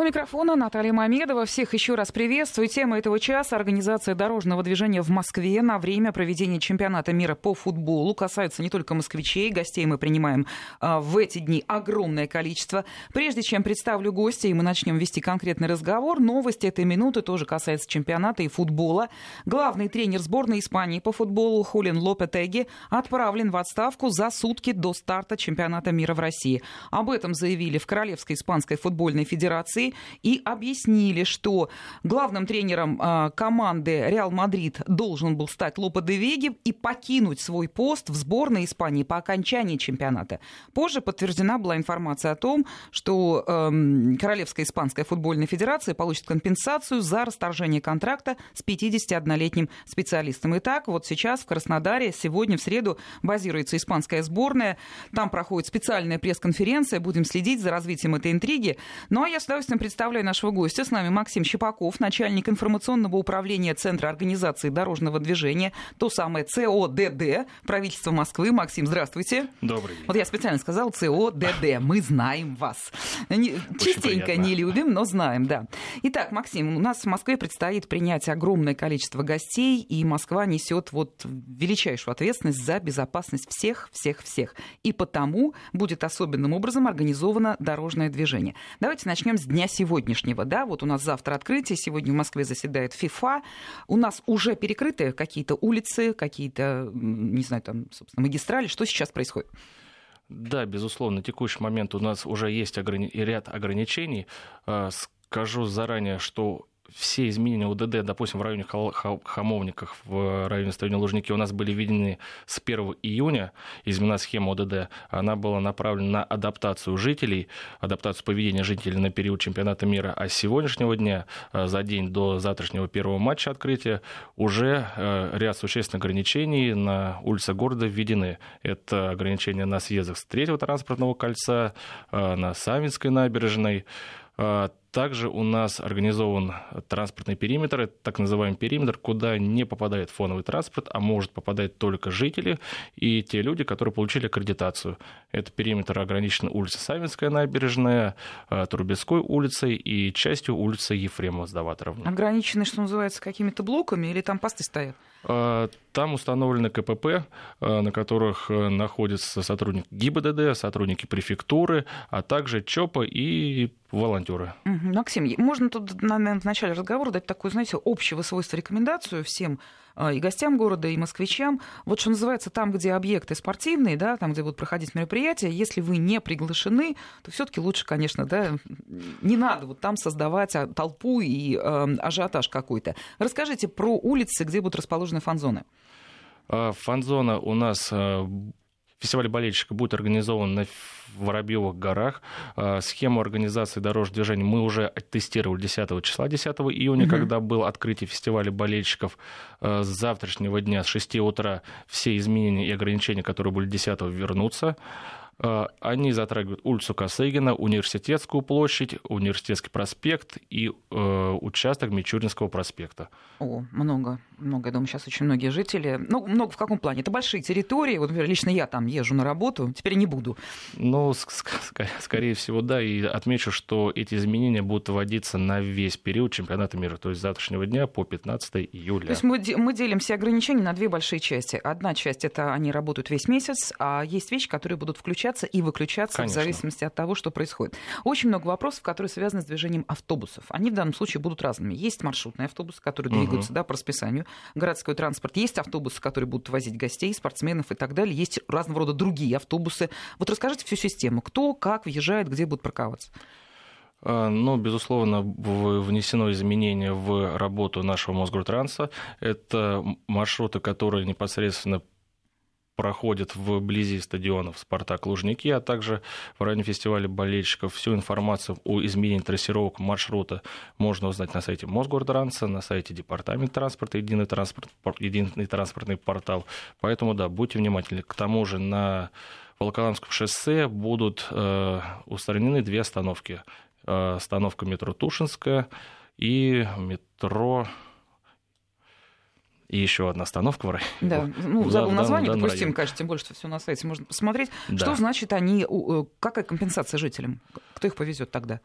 У микрофона Наталья Мамедова. Всех еще раз приветствую. Тема этого часа – организация дорожного движения в Москве на время проведения чемпионата мира по футболу. Касаются не только москвичей. Гостей мы принимаем а, в эти дни огромное количество. Прежде чем представлю гостя, и мы начнем вести конкретный разговор, новости этой минуты тоже касаются чемпионата и футбола. Главный тренер сборной Испании по футболу Хулин Лопетеги отправлен в отставку за сутки до старта чемпионата мира в России. Об этом заявили в Королевской испанской футбольной федерации и объяснили, что главным тренером э, команды Реал Мадрид должен был стать Лопа де Веги и покинуть свой пост в сборной Испании по окончании чемпионата. Позже подтверждена была информация о том, что э, Королевская испанская футбольная федерация получит компенсацию за расторжение контракта с 51-летним специалистом. Итак, вот сейчас в Краснодаре сегодня в среду базируется испанская сборная. Там проходит специальная пресс-конференция. Будем следить за развитием этой интриги. Ну а я с удовольствием представляю нашего гостя. С нами Максим Щепаков, начальник информационного управления Центра организации дорожного движения, то самое ЦОДД, правительство Москвы. Максим, здравствуйте. Добрый день. Вот я специально сказал ЦОДД. Мы знаем вас. Очень Частенько приятно. не любим, но знаем, да. Итак, Максим, у нас в Москве предстоит принять огромное количество гостей, и Москва несет вот величайшую ответственность за безопасность всех, всех, всех. И потому будет особенным образом организовано дорожное движение. Давайте начнем с дня сегодняшнего, да, вот у нас завтра открытие, сегодня в Москве заседает ФИФА, у нас уже перекрыты какие-то улицы, какие-то, не знаю, там, собственно, магистрали, что сейчас происходит? Да, безусловно, на текущий момент у нас уже есть ограни... ряд ограничений. А, скажу заранее, что все изменения УДД, допустим, в районе Хамовниках, в районе стадиона Лужники у нас были введены с 1 июня. Изменена схема УДД. Она была направлена на адаптацию жителей, адаптацию поведения жителей на период чемпионата мира. А с сегодняшнего дня, э, за день до завтрашнего первого матча открытия, уже э, ряд существенных ограничений на улице города введены. Это ограничения на съездах с третьего транспортного кольца, э, на Савинской набережной, также у нас организован транспортный периметр, это так называемый периметр, куда не попадает фоновый транспорт, а может попадать только жители и те люди, которые получили аккредитацию. Это периметр ограничен улицей Савинская набережная, э, Трубецкой улицей и частью улицы Ефремова Сдаваторовна. Ограничены, что называется, какими-то блоками или там посты стоят? Э, там установлены КПП, э, на которых находятся сотрудники ГИБДД, сотрудники префектуры, а также ЧОПа и волонтеры. Максим, можно тут, наверное, в начале разговора дать такую, знаете, общего свойства рекомендацию всем и гостям города, и москвичам. Вот что называется, там, где объекты спортивные, да, там, где будут проходить мероприятия, если вы не приглашены, то все таки лучше, конечно, да, не надо вот там создавать а, толпу и э, ажиотаж какой-то. Расскажите про улицы, где будут расположены фан-зоны. Фан-зона у нас Фестиваль болельщика будет организован на Воробьевых горах. А, схему организации дорожного движения мы уже тестировали 10 числа, 10 июня, угу. когда был открытие фестиваля болельщиков. А, с завтрашнего дня, с 6 утра, все изменения и ограничения, которые были 10 вернутся. А, они затрагивают улицу Косыгина, Университетскую площадь, Университетский проспект и э, участок Мичуринского проспекта. О, много, много. Я думаю, сейчас очень многие жители. Ну, много в каком плане? Это большие территории. Вот, например, лично я там езжу на работу, теперь не буду. Ну, скорее всего, да. И отмечу, что эти изменения будут вводиться на весь период чемпионата мира, то есть с завтрашнего дня по 15 июля. То есть мы, мы делим все ограничения на две большие части. Одна часть это они работают весь месяц, а есть вещи, которые будут включать включаться и выключаться Конечно. в зависимости от того, что происходит. Очень много вопросов, которые связаны с движением автобусов. Они в данном случае будут разными. Есть маршрутные автобусы, которые угу. двигаются да, по расписанию, городской транспорт. Есть автобусы, которые будут возить гостей, спортсменов и так далее. Есть разного рода другие автобусы. Вот расскажите всю систему. Кто, как въезжает, где будет парковаться. А, ну, безусловно, внесено изменение в работу нашего Мосгортранса. Это маршруты, которые непосредственно проходит вблизи стадионов «Спартак» Лужники, а также в районе фестиваля болельщиков. Всю информацию о изменении трассировок маршрута можно узнать на сайте Мосгордранса, на сайте Департамента транспорта, единый, транспорт, единый транспортный портал. Поэтому, да, будьте внимательны. К тому же на Волоколамском шоссе будут э, устранены две остановки. Э, остановка метро Тушинская и метро и еще одна остановка в районе. Да, ну, забыл название, допустим, кажется, тем более, что все на сайте можно посмотреть. Да. Что значит они, какая компенсация жителям? Кто их повезет тогда?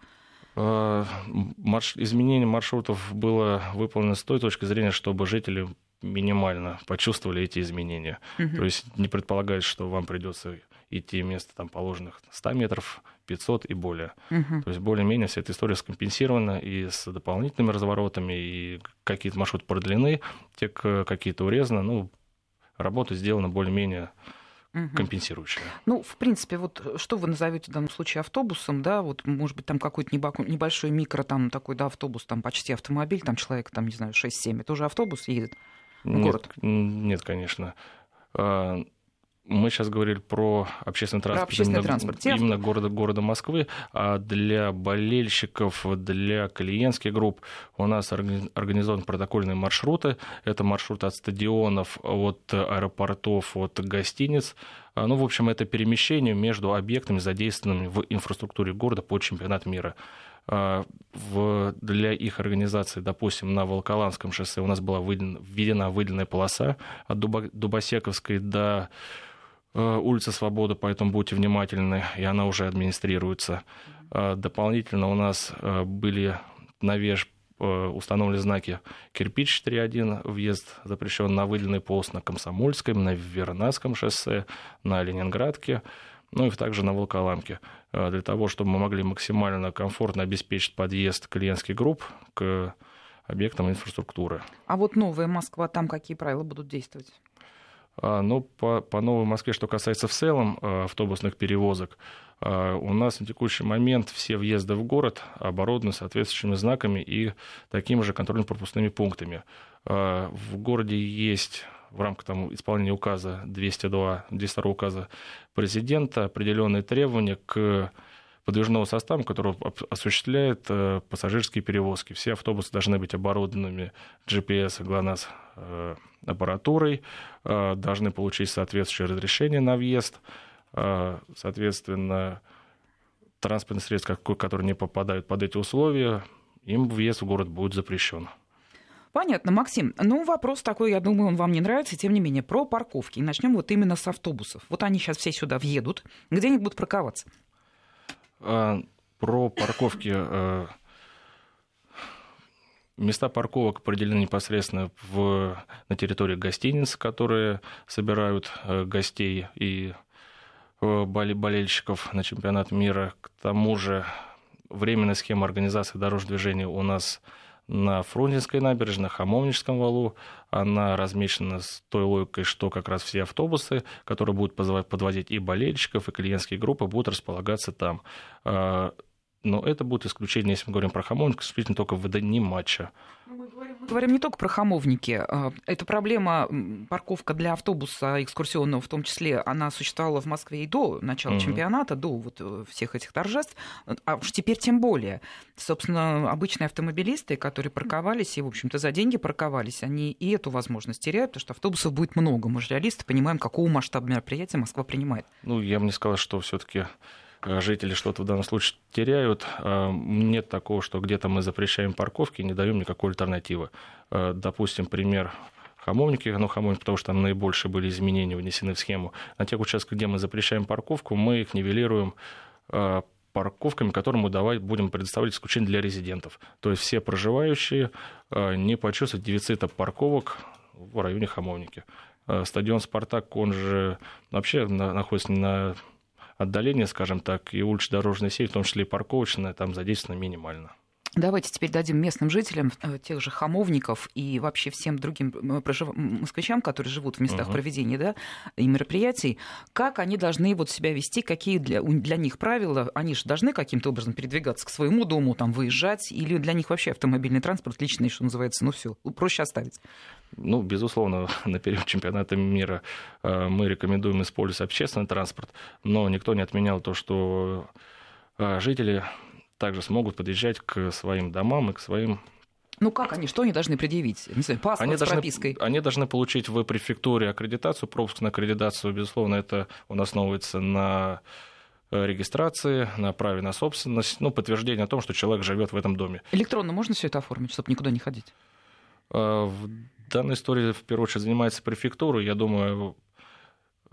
Марш... Изменение маршрутов было выполнено с той точки зрения, чтобы жители минимально почувствовали эти изменения. Угу. То есть не предполагается, что вам придется идти вместо там, положенных 100 метров 500 и более. Угу. То есть более-менее вся эта история скомпенсирована и с дополнительными разворотами, и какие-то маршруты продлены, те какие-то урезаны. Ну, работа сделана более-менее угу. компенсирующая. Ну, в принципе, вот что вы назовете в данном случае автобусом, да, вот, может быть, там какой-то небольшой микро, там такой, да, автобус, там почти автомобиль, там человек, там, не знаю, 6-7, это уже автобус едет в нет, город? Нет, конечно. Мы сейчас говорили про общественный транспорт, про общественный именно, транспорт. именно города, города Москвы, а для болельщиков, для клиентских групп у нас организованы протокольные маршруты. Это маршруты от стадионов, от аэропортов, от гостиниц. А, ну, в общем, это перемещение между объектами, задействованными в инфраструктуре города по чемпионат мира. А, в, для их организации, допустим, на Волколанском шоссе у нас была введена выделенная полоса от Дубосековской до улица Свобода, поэтому будьте внимательны, и она уже администрируется. Э, дополнительно у нас э, были на Веж установлены знаки кирпич 4.1, въезд запрещен на выделенный пост на Комсомольском, на Вернадском шоссе, на Ленинградке, ну и также на Волколамке, для того, чтобы мы могли максимально комфортно обеспечить подъезд клиентских групп к объектам инфраструктуры. А вот новая Москва, там какие правила будут действовать? А, но по, по Новой Москве, что касается в целом а, автобусных перевозок, а, у нас на текущий момент все въезды в город оборудованы соответствующими знаками и такими же контрольно-пропускными пунктами. В городе есть в рамках там, исполнения указа 202, 202 указа президента определенные требования к подвижного состава, который осуществляет э, пассажирские перевозки. Все автобусы должны быть оборудованными GPS GLONASS э, аппаратурой, э, должны получить соответствующее разрешение на въезд, соответственно, транспортные средства, которые не попадают под эти условия, им въезд в город будет запрещен. Понятно, Максим. Ну, вопрос такой, я думаю, он вам не нравится, тем не менее, про парковки. И начнем вот именно с автобусов. Вот они сейчас все сюда въедут. Где они будут парковаться? А, про парковки. А, места парковок определены непосредственно в, на территории гостиниц, которые собирают а, гостей и болельщиков на чемпионат мира. К тому же временная схема организации дорожного движения у нас на Фрунзенской набережной, на Хамовническом валу. Она размечена с той логикой, что как раз все автобусы, которые будут подвозить и болельщиков, и клиентские группы, будут располагаться там. Но это будет исключение, если мы говорим про Хамовник, исключительно только в дни матча. Ну, мы говорим, мы говорим не только про хамовники. А, эта проблема, парковка для автобуса экскурсионного в том числе, она существовала в Москве и до начала mm-hmm. чемпионата, до вот э, всех этих торжеств. А уж теперь тем более. Собственно, обычные автомобилисты, которые парковались и, в общем-то, за деньги парковались, они и эту возможность теряют, потому что автобусов будет много. Мы же реалисты понимаем, какого масштаба мероприятия Москва принимает. Ну, я бы не сказал, что все таки Э, жители что-то в данном случае теряют. Э, нет такого, что где-то мы запрещаем парковки и не даем никакой альтернативы. Э, допустим, пример Хамовники, ну, Хамовники, потому что там наибольшие были изменения внесены в схему. На тех участках, где мы запрещаем парковку, мы их нивелируем парковками, которые мы давать, будем предоставлять исключительно для резидентов. То есть все проживающие не почувствуют дефицита парковок в районе Хамовники. Стадион «Спартак», он же вообще находится на отдаление, скажем так, и уличная дорожная сеть, в том числе и парковочная, там задействована минимально. Давайте теперь дадим местным жителям, э, тех же хамовников и вообще всем другим москвичам, которые живут в местах uh-huh. проведения да, и мероприятий, как они должны вот себя вести, какие для, для них правила, они же должны каким-то образом передвигаться к своему дому, там, выезжать, или для них вообще автомобильный транспорт личный, что называется, ну все, проще оставить? Ну, безусловно, на период чемпионата мира э, мы рекомендуем использовать общественный транспорт, но никто не отменял то, что э, жители также смогут подъезжать к своим домам и к своим ну как они, что они должны предъявить? Не знаю, паспорт они с пропиской? Должны, они должны получить в префектуре аккредитацию, пропуск на аккредитацию, безусловно, это он основывается на э, регистрации, на праве на собственность, ну, подтверждение о том, что человек живет в этом доме. Электронно можно все это оформить, чтобы никуда не ходить? Э, в данной истории, в первую очередь, занимается префектура. Я думаю,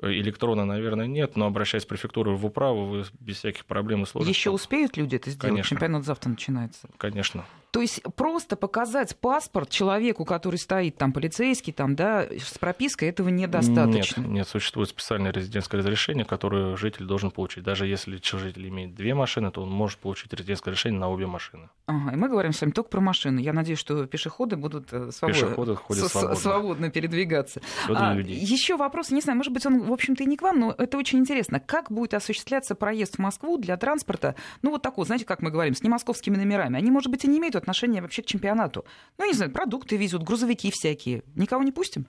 электронно, наверное, нет, но обращаясь в префектуру в управу, вы без всяких проблем и сложностей. Еще успеют люди это сделать? Конечно. Чемпионат завтра начинается. Конечно. То есть просто показать паспорт человеку, который стоит там, полицейский, там, да, с пропиской, этого недостаточно? Нет, нет, существует специальное резидентское разрешение, которое житель должен получить. Даже если житель имеет две машины, то он может получить резидентское разрешение на обе машины. Ага, и мы говорим с вами только про машины. Я надеюсь, что пешеходы будут э, свобод... пешеходы ходят свободно. свободно передвигаться. А, еще вопрос, не знаю, может быть, он, в общем-то, и не к вам, но это очень интересно. Как будет осуществляться проезд в Москву для транспорта, ну, вот такого, знаете, как мы говорим, с немосковскими номерами? Они, может быть, и не имеют отношения вообще к чемпионату. Ну, не знаю, продукты везут, грузовики всякие. Никого не пустим?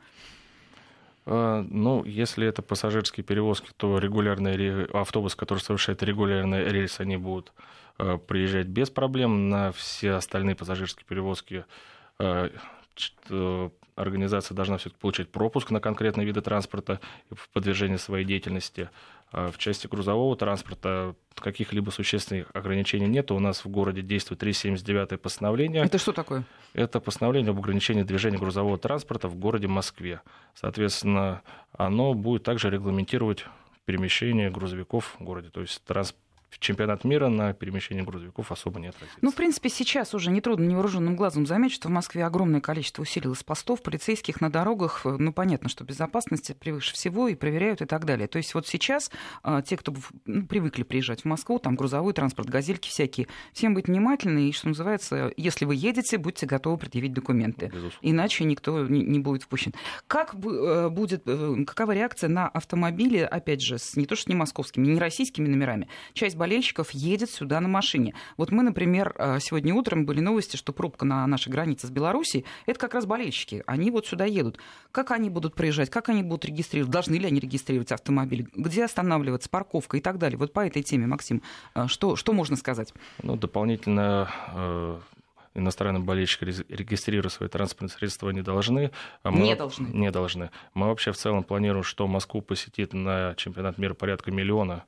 А, ну, если это пассажирские перевозки, то регулярные автобусы, которые совершают регулярные рейсы, они будут а, приезжать без проблем. На все остальные пассажирские перевозки а, организация должна все-таки получать пропуск на конкретные виды транспорта в подвержении своей деятельности. А в части грузового транспорта каких-либо существенных ограничений нет. У нас в городе действует 379 постановление. Это что такое? Это постановление об ограничении движения грузового транспорта в городе Москве. Соответственно, оно будет также регламентировать перемещение грузовиков в городе. То есть транспорт чемпионат мира на перемещение грузовиков особо не отразится. Ну, в принципе, сейчас уже нетрудно невооруженным глазом заметить, что в Москве огромное количество усилилось постов, полицейских на дорогах. Ну, понятно, что безопасность превыше всего, и проверяют и так далее. То есть вот сейчас а, те, кто ну, привыкли приезжать в Москву, там грузовой транспорт, газельки всякие, всем быть внимательны, и, что называется, если вы едете, будьте готовы предъявить документы. Безусловно. Иначе никто не, будет впущен. Как э, будет, э, какова реакция на автомобили, опять же, с, не то что не московскими, не российскими номерами? Часть болельщиков едет сюда на машине. Вот мы, например, э, сегодня утром были новости, что пробка на нашей границе с Белоруссией, это как раз болельщики. Они вот сюда едут. Как они будут приезжать, как они будут регистрировать, должны ли они регистрировать автомобиль, где останавливаться, парковка и так далее. Вот по этой теме, Максим, э, что, что можно сказать? Ну, дополнительно э, иностранные болельщики регистрировать свои транспортные средства не должны. А мы, не должны. Не должны. Мы вообще в целом планируем, что Москву посетит на чемпионат мира порядка миллиона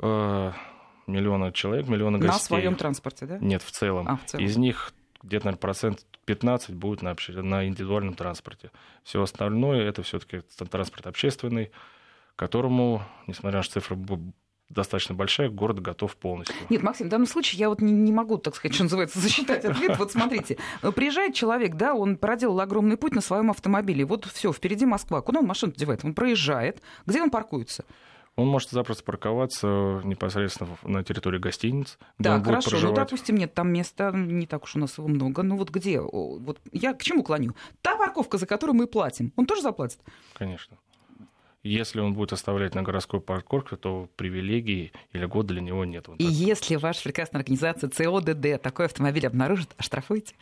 миллиона человек, миллиона гостей. На своем транспорте, да? Нет, в целом. А, в целом. Из них где-то, наверное, процент 15 будет на, обще... на индивидуальном транспорте. Все остальное это все-таки транспорт общественный, которому, несмотря на что цифра достаточно большая, город готов полностью. Нет, Максим, в данном случае я вот не, не могу, так сказать, что называется, засчитать ответ. Вот смотрите, приезжает человек, да, он проделал огромный путь на своем автомобиле. Вот все, впереди Москва. Куда он машину девает? Он проезжает. Где он паркуется? Он может запросто парковаться непосредственно на территории гостиниц. Где так, хорошо. Ну, проживать. Ну, допустим, нет, там места не так уж у нас его много. Ну вот где? Вот я к чему клоню? Та парковка, за которую мы платим, он тоже заплатит? Конечно. Если он будет оставлять на городской парковке, то привилегий или год для него нет. И если ваша прекрасная организация ЦОДД такой автомобиль обнаружит, оштрафуете?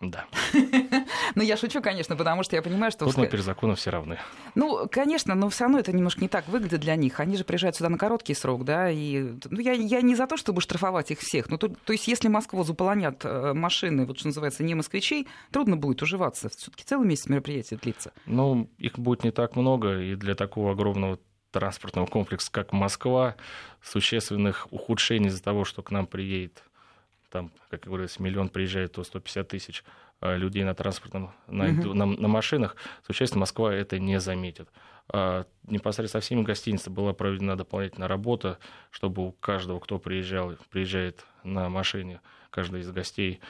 Да. ну, я шучу, конечно, потому что я понимаю, что... Тут мы перед законом все равны. Ну, конечно, но все равно это немножко не так выглядит для них. Они же приезжают сюда на короткий срок, да, и ну, я, я не за то, чтобы штрафовать их всех. Ну, то, то есть, если Москву заполонят э, машины, вот что называется, не москвичей, трудно будет уживаться. Все-таки целый месяц мероприятие длится. Ну, их будет не так много, и для такого огромного транспортного комплекса, как Москва, существенных ухудшений из-за того, что к нам приедет там, как говорится, миллион приезжает, то 150 тысяч э, людей на транспортном, на, угу. на, на машинах, существенно Москва это не заметит. А непосредственно со всеми гостиницами была проведена дополнительная работа, чтобы у каждого, кто приезжал, приезжает на машине, каждый из гостей,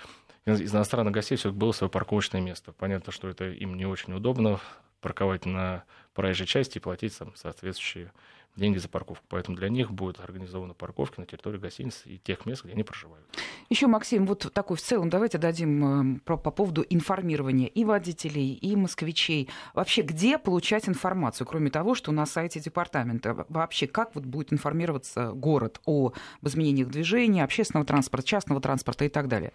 из иностранных гостей все было свое парковочное место. Понятно, что это им не очень удобно парковать на проезжей части и платить там соответствующие деньги за парковку. Поэтому для них будет организована парковка на территории гостиниц и тех мест, где они проживают. Еще, Максим, вот такой в целом, давайте дадим э, про, по поводу информирования и водителей, и москвичей. Вообще, где получать информацию, кроме того, что на сайте департамента? Вообще, как вот будет информироваться город о изменениях движения, общественного транспорта, частного транспорта и так далее?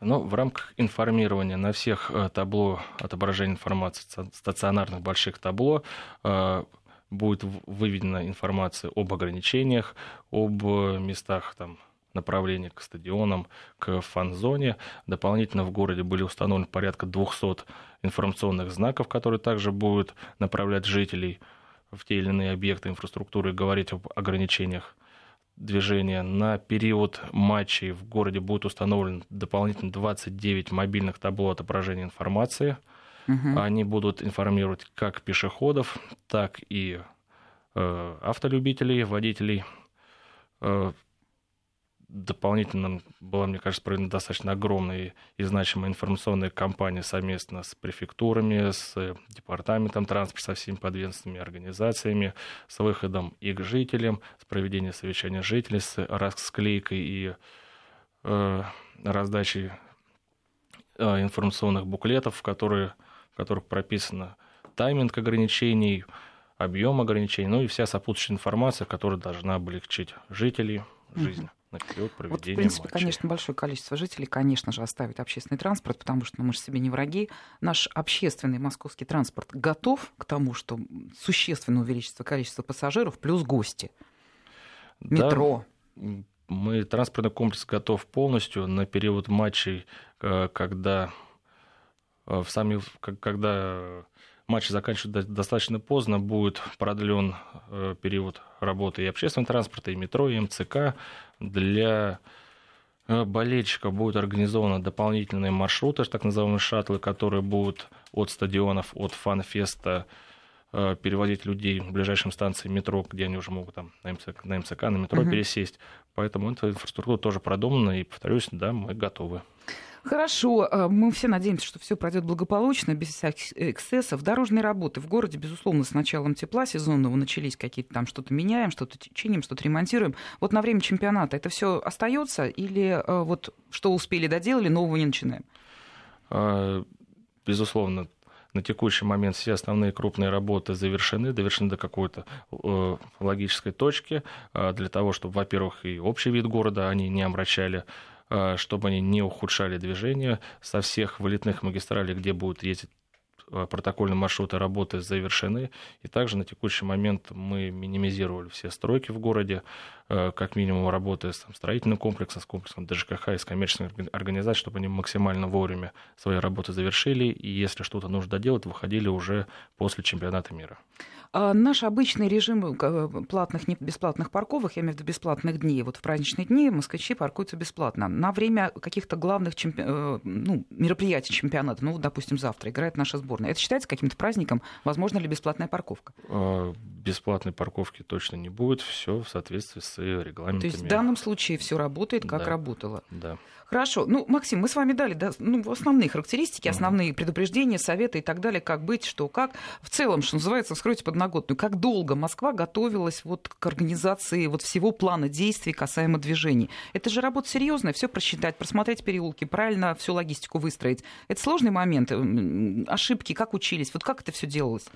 Но в рамках информирования на всех э, табло отображения информации, стационарных больших табло, э, будет выведена информация об ограничениях, об местах там, направления к стадионам, к фан-зоне. Дополнительно в городе были установлены порядка 200 информационных знаков, которые также будут направлять жителей в те или иные объекты инфраструктуры и говорить об ограничениях движения. На период матчей в городе будет установлено дополнительно 29 мобильных табло отображения информации – Угу. Они будут информировать как пешеходов, так и автолюбителей, водителей. Дополнительно была, мне кажется, проведена достаточно огромная и значимая информационная кампания совместно с префектурами, с департаментом транспорта, со всеми подведомственными организациями, с выходом и к жителям, с проведением совещания жителей, с расклейкой и э, раздачей э, информационных буклетов, которые, которых прописано тайминг ограничений, объем ограничений, ну и вся сопутствующая информация, которая должна облегчить жителей жизнь на период проведения вот, в принципе, матча. конечно, большое количество жителей, конечно же, оставит общественный транспорт, потому что ну, мы же себе не враги. Наш общественный московский транспорт готов к тому, что существенно увеличится количество пассажиров плюс гости. Метро. Да, мы, транспортный комплекс готов полностью на период матчей, э, когда в сами, когда матчи заканчиваются достаточно поздно, будет продлен э, период работы и общественного транспорта, и метро, и МЦК. Для э, болельщиков будут организованы дополнительные маршруты, так называемые шаттлы, которые будут от стадионов, от фан-феста э, перевозить людей к ближайшим станциям метро, где они уже могут там на МЦК, на, МЦК, на метро угу. пересесть. Поэтому эта инфраструктура тоже продумана, и, повторюсь, да, мы готовы. Хорошо, э, мы все надеемся, что все пройдет благополучно, без всяких эксцессов. Дорожные работы в городе, безусловно, с началом тепла сезонного начались какие-то там что-то меняем, что-то чиним, что-то ремонтируем. Вот на время чемпионата это все остается или э, вот что успели доделали, нового не начинаем? А, безусловно, на текущий момент все основные крупные работы завершены, довершены до какой-то э, логической точки, для того, чтобы, во-первых, и общий вид города они не омрачали, Э, чтобы они не ухудшали движение со всех вылетных магистралей, где будут ездить э, протокольные маршруты работы завершены. И также на текущий момент мы минимизировали все стройки в городе, э, как минимум работая с там, строительным комплексом, с комплексом ДЖКХ и с коммерческими организациями, чтобы они максимально вовремя свои работы завершили. И если что-то нужно доделать, выходили уже после чемпионата мира. А наш обычный режим э, платных, не бесплатных парковок, я имею в виду бесплатных дней, вот в праздничные дни москвичи паркуются бесплатно. На время каких-то главных чемпи... Э, ну, мероприятий чемпионата, ну, допустим, завтра играет наша сборная, это считается каким-то праздником? Возможно ли бесплатная парковка? А, бесплатной парковки точно не будет, все в соответствии с регламентами. То есть в данном случае все работает, как да. работало? Да. Хорошо. Ну, Максим, мы с вами дали да, ну, основные характеристики, основные предупреждения, советы и так далее, как быть, что, как. В целом, что называется, вскройте подноготную. Как долго Москва готовилась вот к организации вот всего плана действий касаемо движений? Это же работа серьезная, все просчитать, просмотреть переулки, правильно всю логистику выстроить. Это сложный момент. Ошибки, как учились? Вот как это все делалось?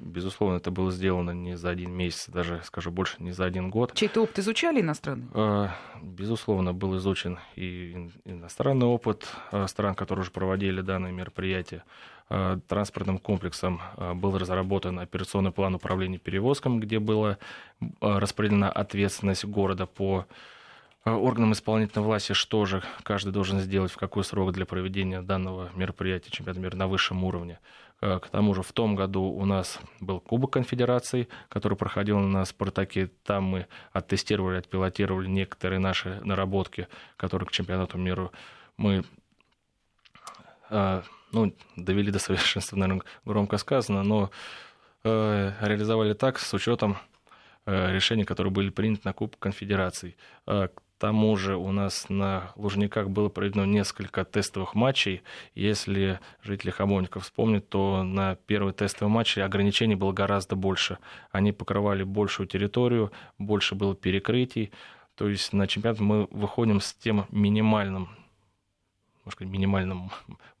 Безусловно, это было сделано не за один месяц, даже, скажу больше, не за один год. Чей-то опыт изучали иностранный? А, безусловно, был изучен и иностранный опыт а, стран, которые уже проводили данные мероприятия. А, транспортным комплексом был разработан операционный план управления перевозками, где была распределена ответственность города по органам исполнительной власти, что же каждый должен сделать, в какой срок для проведения данного мероприятия чемпионата мира на высшем уровне. Э, к тому же в том году у нас был Кубок Конфедерации, который проходил на Спартаке. Там мы оттестировали, отпилотировали некоторые наши наработки, которые к чемпионату мира мы э, ну, довели до совершенства, наверное, громко сказано, но э, реализовали так с учетом решений, которые были приняты на Кубок Конфедерации тому же у нас на Лужниках было проведено несколько тестовых матчей. Если жители Хамовников вспомнят, то на первый тестовый матч ограничений было гораздо больше. Они покрывали большую территорию, больше было перекрытий. То есть на чемпионат мы выходим с тем минимальным можно сказать, минимальным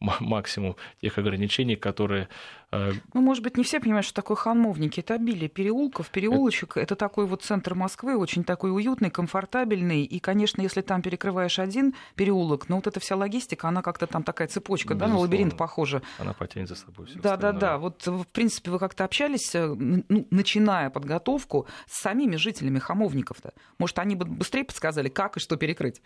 максимум тех ограничений, которые... Э, ну, может быть, не все понимают, что такое ханмовники. Это обилие переулков, переулочек. Это... это такой вот центр Москвы, очень такой уютный, комфортабельный. И, конечно, если там перекрываешь один переулок, ну, вот эта вся логистика, она как-то там такая цепочка, Безусловно. да, на лабиринт похожа. Она потянет за собой все Да, да, да. Вот, в принципе, вы как-то общались, э, ну, начиная подготовку с самими жителями Хамовников-то. Может, они бы быстрее подсказали, как и что перекрыть?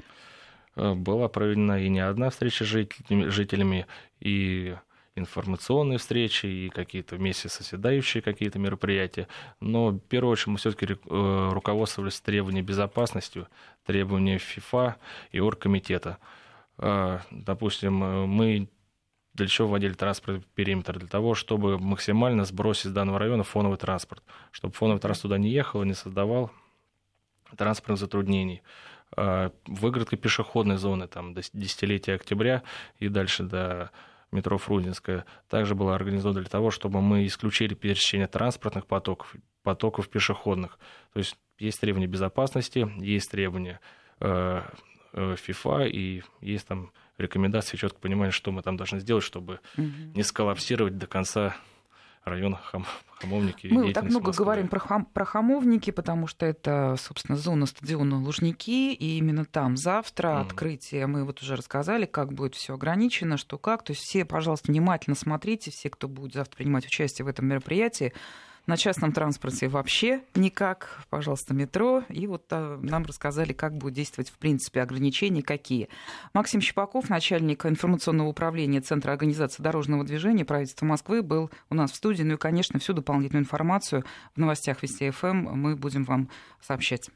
Э, была проведена и не одна встреча с жителями, и информационные встречи и какие-то вместе соседающие какие-то мероприятия. Но в первую очередь мы все-таки э, руководствовались требованиями безопасности, требованиями ФИФА и Оргкомитета. Допустим, мы для чего вводили транспортный периметр? Для того, чтобы максимально сбросить с данного района фоновый транспорт, чтобы фоновый транспорт туда не ехал и не создавал транспортных затруднений. А, выгородка пешеходной зоны там, до десятилетия октября и дальше до метро Фрунзенская также была организована для того, чтобы мы исключили пересечение транспортных потоков, потоков пешеходных. То есть есть требования безопасности, есть требования э, э, ФИФА и есть там рекомендации, четко понимание, что мы там должны сделать, чтобы угу. не сколлапсировать до конца район хам, Хамовники. Мы так много Москвы. говорим про, хам, про Хамовники, потому что это, собственно, зона стадиона Лужники, и именно там завтра mm. открытие. Мы вот уже рассказали, как будет все ограничено, что как. То есть все, пожалуйста, внимательно смотрите, все, кто будет завтра принимать участие в этом мероприятии, на частном транспорте вообще никак, пожалуйста, метро. И вот а, нам рассказали, как будет действовать, в принципе, ограничения какие. Максим Щепаков, начальник информационного управления Центра организации дорожного движения правительства Москвы, был у нас в студии. Ну и, конечно, всю дополнительную информацию в новостях Вести ФМ мы будем вам сообщать.